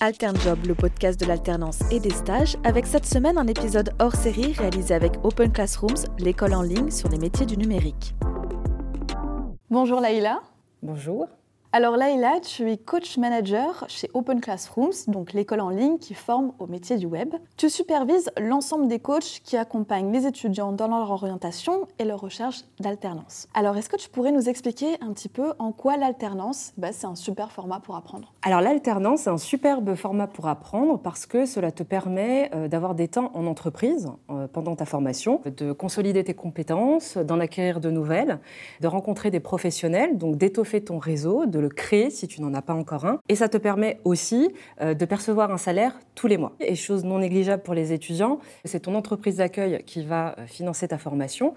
AlternJob, le podcast de l'alternance et des stages, avec cette semaine un épisode hors série réalisé avec Open Classrooms, l'école en ligne sur les métiers du numérique. Bonjour Laïla. Bonjour. Alors Laïla, tu es coach manager chez Open Classrooms, donc l'école en ligne qui forme au métier du web. Tu supervises l'ensemble des coachs qui accompagnent les étudiants dans leur orientation et leur recherche d'alternance. Alors est-ce que tu pourrais nous expliquer un petit peu en quoi l'alternance, bah, c'est un super format pour apprendre? Alors l'alternance, c'est un superbe format pour apprendre parce que cela te permet euh, d'avoir des temps en entreprise euh, pendant ta formation, de consolider tes compétences, d'en acquérir de nouvelles, de rencontrer des professionnels, donc d'étoffer ton réseau, le créer si tu n'en as pas encore un. Et ça te permet aussi euh, de percevoir un salaire tous les mois. Et chose non négligeable pour les étudiants, c'est ton entreprise d'accueil qui va euh, financer ta formation.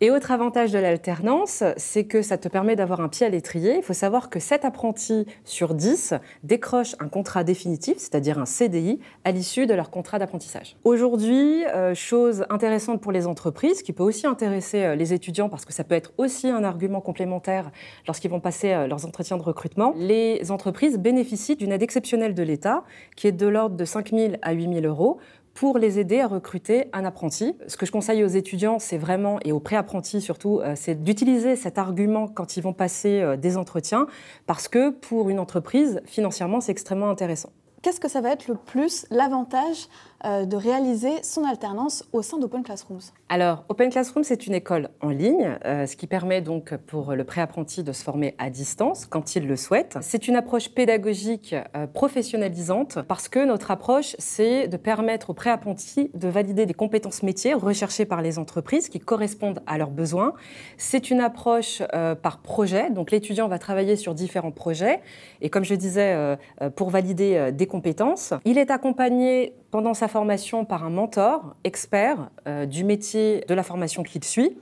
Et autre avantage de l'alternance, c'est que ça te permet d'avoir un pied à l'étrier. Il faut savoir que 7 apprentis sur 10 décrochent un contrat définitif, c'est-à-dire un CDI, à l'issue de leur contrat d'apprentissage. Aujourd'hui, euh, chose intéressante pour les entreprises, qui peut aussi intéresser les étudiants parce que ça peut être aussi un argument complémentaire lorsqu'ils vont passer leurs entretiens recrutement, les entreprises bénéficient d'une aide exceptionnelle de l'État qui est de l'ordre de 5 000 à 8 000 euros pour les aider à recruter un apprenti. Ce que je conseille aux étudiants, c'est vraiment, et aux pré-apprentis surtout, euh, c'est d'utiliser cet argument quand ils vont passer euh, des entretiens, parce que pour une entreprise, financièrement, c'est extrêmement intéressant. Qu'est-ce que ça va être le plus l'avantage de réaliser son alternance au sein d'Open Classrooms Alors, Open Classrooms, c'est une école en ligne, euh, ce qui permet donc pour le pré-apprenti de se former à distance quand il le souhaite. C'est une approche pédagogique euh, professionnalisante parce que notre approche, c'est de permettre aux pré-apprentis de valider des compétences métiers recherchées par les entreprises qui correspondent à leurs besoins. C'est une approche par projet, donc l'étudiant va travailler sur différents projets et comme je disais, pour valider des compétences. Il est accompagné pendant sa formation par un mentor expert euh, du métier de la formation qu'il suit.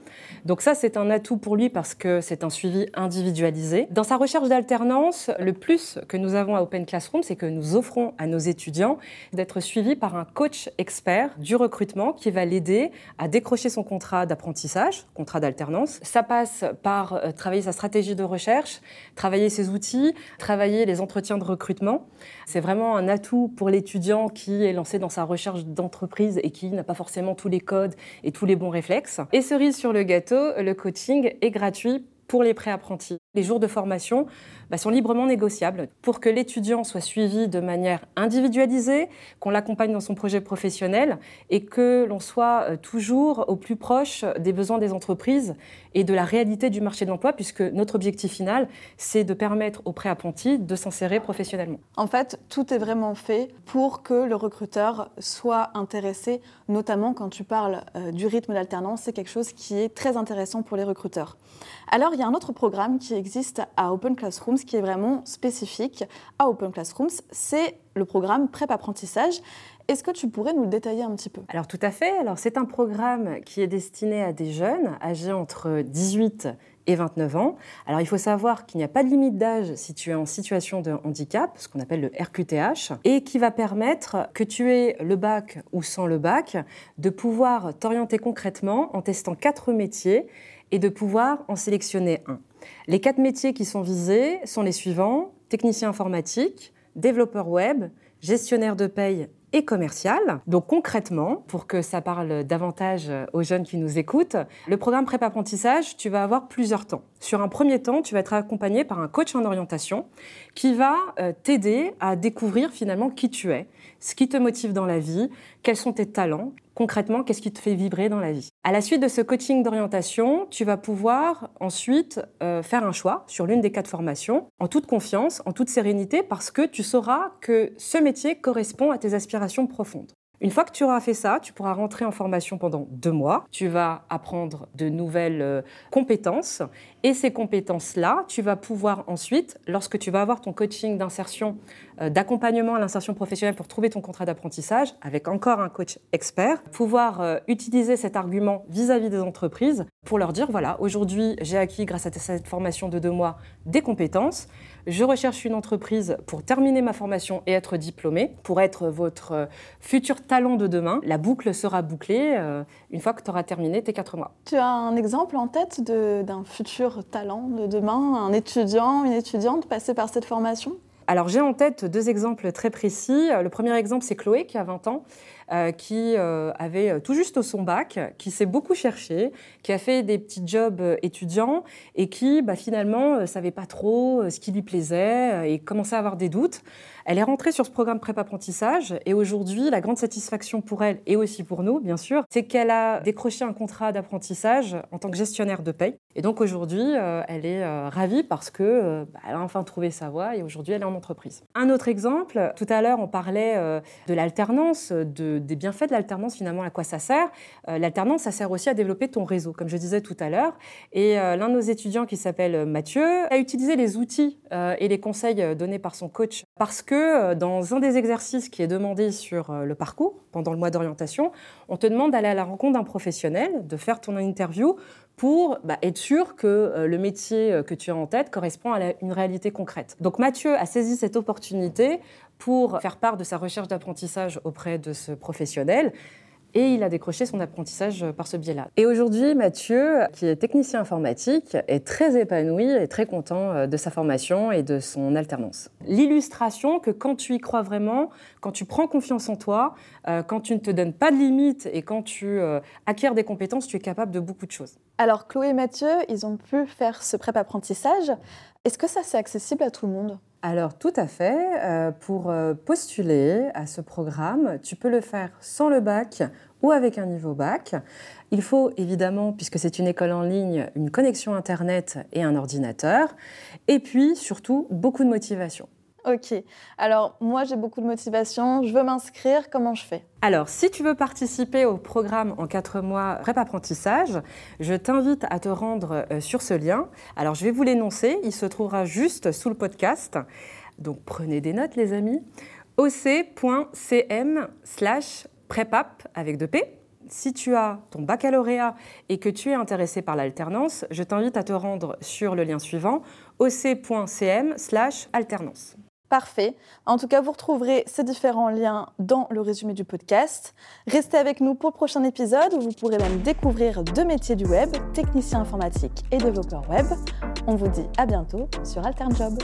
Donc ça, c'est un atout pour lui parce que c'est un suivi individualisé. Dans sa recherche d'alternance, le plus que nous avons à Open Classroom, c'est que nous offrons à nos étudiants d'être suivis par un coach expert du recrutement qui va l'aider à décrocher son contrat d'apprentissage, contrat d'alternance. Ça passe par euh, travailler sa stratégie de recherche, travailler ses outils, travailler les entretiens de recrutement. C'est vraiment un atout pour l'étudiant qui est lancé dans sa recherche d'entreprise et qui n'a pas forcément tous les codes et tous les bons réflexes. Et cerise sur le gâteau, le coaching est gratuit pour les pré-apprentis. Les jours de formation bah, sont librement négociables pour que l'étudiant soit suivi de manière individualisée, qu'on l'accompagne dans son projet professionnel et que l'on soit euh, toujours au plus proche des besoins des entreprises et de la réalité du marché de l'emploi, puisque notre objectif final, c'est de permettre aux pré-apprentis de s'insérer professionnellement. En fait, tout est vraiment fait pour que le recruteur soit intéressé, notamment quand tu parles euh, du rythme d'alternance, c'est quelque chose qui est très intéressant pour les recruteurs. Alors, il y a un autre programme qui existe à Open Classrooms qui est vraiment spécifique à Open Classrooms, c'est le programme PrEP apprentissage. Est-ce que tu pourrais nous le détailler un petit peu? Alors tout à fait. Alors c'est un programme qui est destiné à des jeunes âgés entre 18 et 29 ans. Alors il faut savoir qu'il n'y a pas de limite d'âge si tu es en situation de handicap, ce qu'on appelle le RQTH, et qui va permettre que tu aies le bac ou sans le bac, de pouvoir t'orienter concrètement en testant quatre métiers et de pouvoir en sélectionner un. Les quatre métiers qui sont visés sont les suivants technicien informatique, développeur web, gestionnaire de paye et commercial. Donc concrètement, pour que ça parle davantage aux jeunes qui nous écoutent, le programme Prép Apprentissage, tu vas avoir plusieurs temps. Sur un premier temps, tu vas être accompagné par un coach en orientation qui va euh, t'aider à découvrir finalement qui tu es, ce qui te motive dans la vie, quels sont tes talents, concrètement, qu'est-ce qui te fait vibrer dans la vie? À la suite de ce coaching d'orientation, tu vas pouvoir ensuite euh, faire un choix sur l'une des quatre formations, en toute confiance, en toute sérénité, parce que tu sauras que ce métier correspond à tes aspirations profondes. Une fois que tu auras fait ça, tu pourras rentrer en formation pendant deux mois. Tu vas apprendre de nouvelles euh, compétences. Et ces compétences-là, tu vas pouvoir ensuite, lorsque tu vas avoir ton coaching d'insertion, d'accompagnement à l'insertion professionnelle pour trouver ton contrat d'apprentissage, avec encore un coach expert, pouvoir euh, utiliser cet argument vis-à-vis des entreprises pour leur dire, voilà, aujourd'hui, j'ai acquis, grâce à cette formation de deux mois, des compétences je recherche une entreprise pour terminer ma formation et être diplômée, pour être votre euh, futur talent de demain. La boucle sera bouclée euh, une fois que tu auras terminé tes quatre mois. Tu as un exemple en tête d'un futur talent de demain, un étudiant, une étudiante passée par cette formation? Alors j'ai en tête deux exemples très précis. Le premier exemple, c'est Chloé qui a 20 ans. Euh, qui euh, avait tout juste son bac, qui s'est beaucoup cherché, qui a fait des petits jobs étudiants et qui bah, finalement ne savait pas trop ce qui lui plaisait et commençait à avoir des doutes. Elle est rentrée sur ce programme prépa-apprentissage et aujourd'hui, la grande satisfaction pour elle et aussi pour nous, bien sûr, c'est qu'elle a décroché un contrat d'apprentissage en tant que gestionnaire de paye. Et donc aujourd'hui, euh, elle est euh, ravie parce que euh, bah, a enfin trouvé sa voie et aujourd'hui, elle est en entreprise. Un autre exemple, tout à l'heure, on parlait de l'alternance, de, des bienfaits de l'alternance, finalement, à quoi ça sert? l'alternance, ça sert aussi à développer ton réseau, comme je disais tout à l'heure. Et l'un de nos étudiants qui s'appelle Mathieu a utilisé les outils et les conseils donnés par son coach parce que dans un des exercices qui est demandé sur le parcours, pendant le mois d'orientation, on te demande d'aller à la rencontre d'un professionnel, de faire ton interview pour bah, être sûr que euh, le métier euh, que tu as en tête correspond à une réalité concrète. Donc Mathieu a saisi cette opportunité pour faire part de sa recherche d'apprentissage auprès de ce professionnel et il a décroché son apprentissage par ce biais-là. Et aujourd'hui, Mathieu, qui est technicien informatique, est très épanoui et très content euh, de sa formation et de son alternance. L'illustration que quand tu y crois vraiment, quand tu prends confiance en toi, euh, quand tu ne te donnes pas de limites et quand tu euh, acquiers des compétences, tu es capable de beaucoup de choses. Alors Chloé et Mathieu, ils ont pu faire ce prép apprentissage. Est-ce que ça c'est accessible à tout le monde? Alors tout à fait. Euh, pour euh, postuler à ce programme, tu peux le faire sans le bac ou avec un niveau bac. Il faut évidemment, puisque c'est une école en ligne, une connexion Internet et un ordinateur. Et puis surtout, beaucoup de motivation. Ok. Alors, moi, j'ai beaucoup de motivation. Je veux m'inscrire. Comment je fais? Alors, si tu veux participer au programme en 4 mois Prep Apprentissage, je t'invite à te rendre euh, sur ce lien. Alors, je vais vous l'énoncer. Il se trouvera juste sous le podcast. Donc, prenez des notes, les amis. oc.cm slash prepap avec deux P. Si tu as ton baccalauréat et que tu es intéressé par l'alternance, je t'invite à te rendre sur le lien suivant oc.cm slash alternance. Parfait. En tout cas, vous retrouverez ces différents liens dans le résumé du podcast. Restez avec nous pour le prochain épisode où vous pourrez même découvrir deux métiers du web, technicien informatique et développeur web. On vous dit à bientôt sur AlternJob.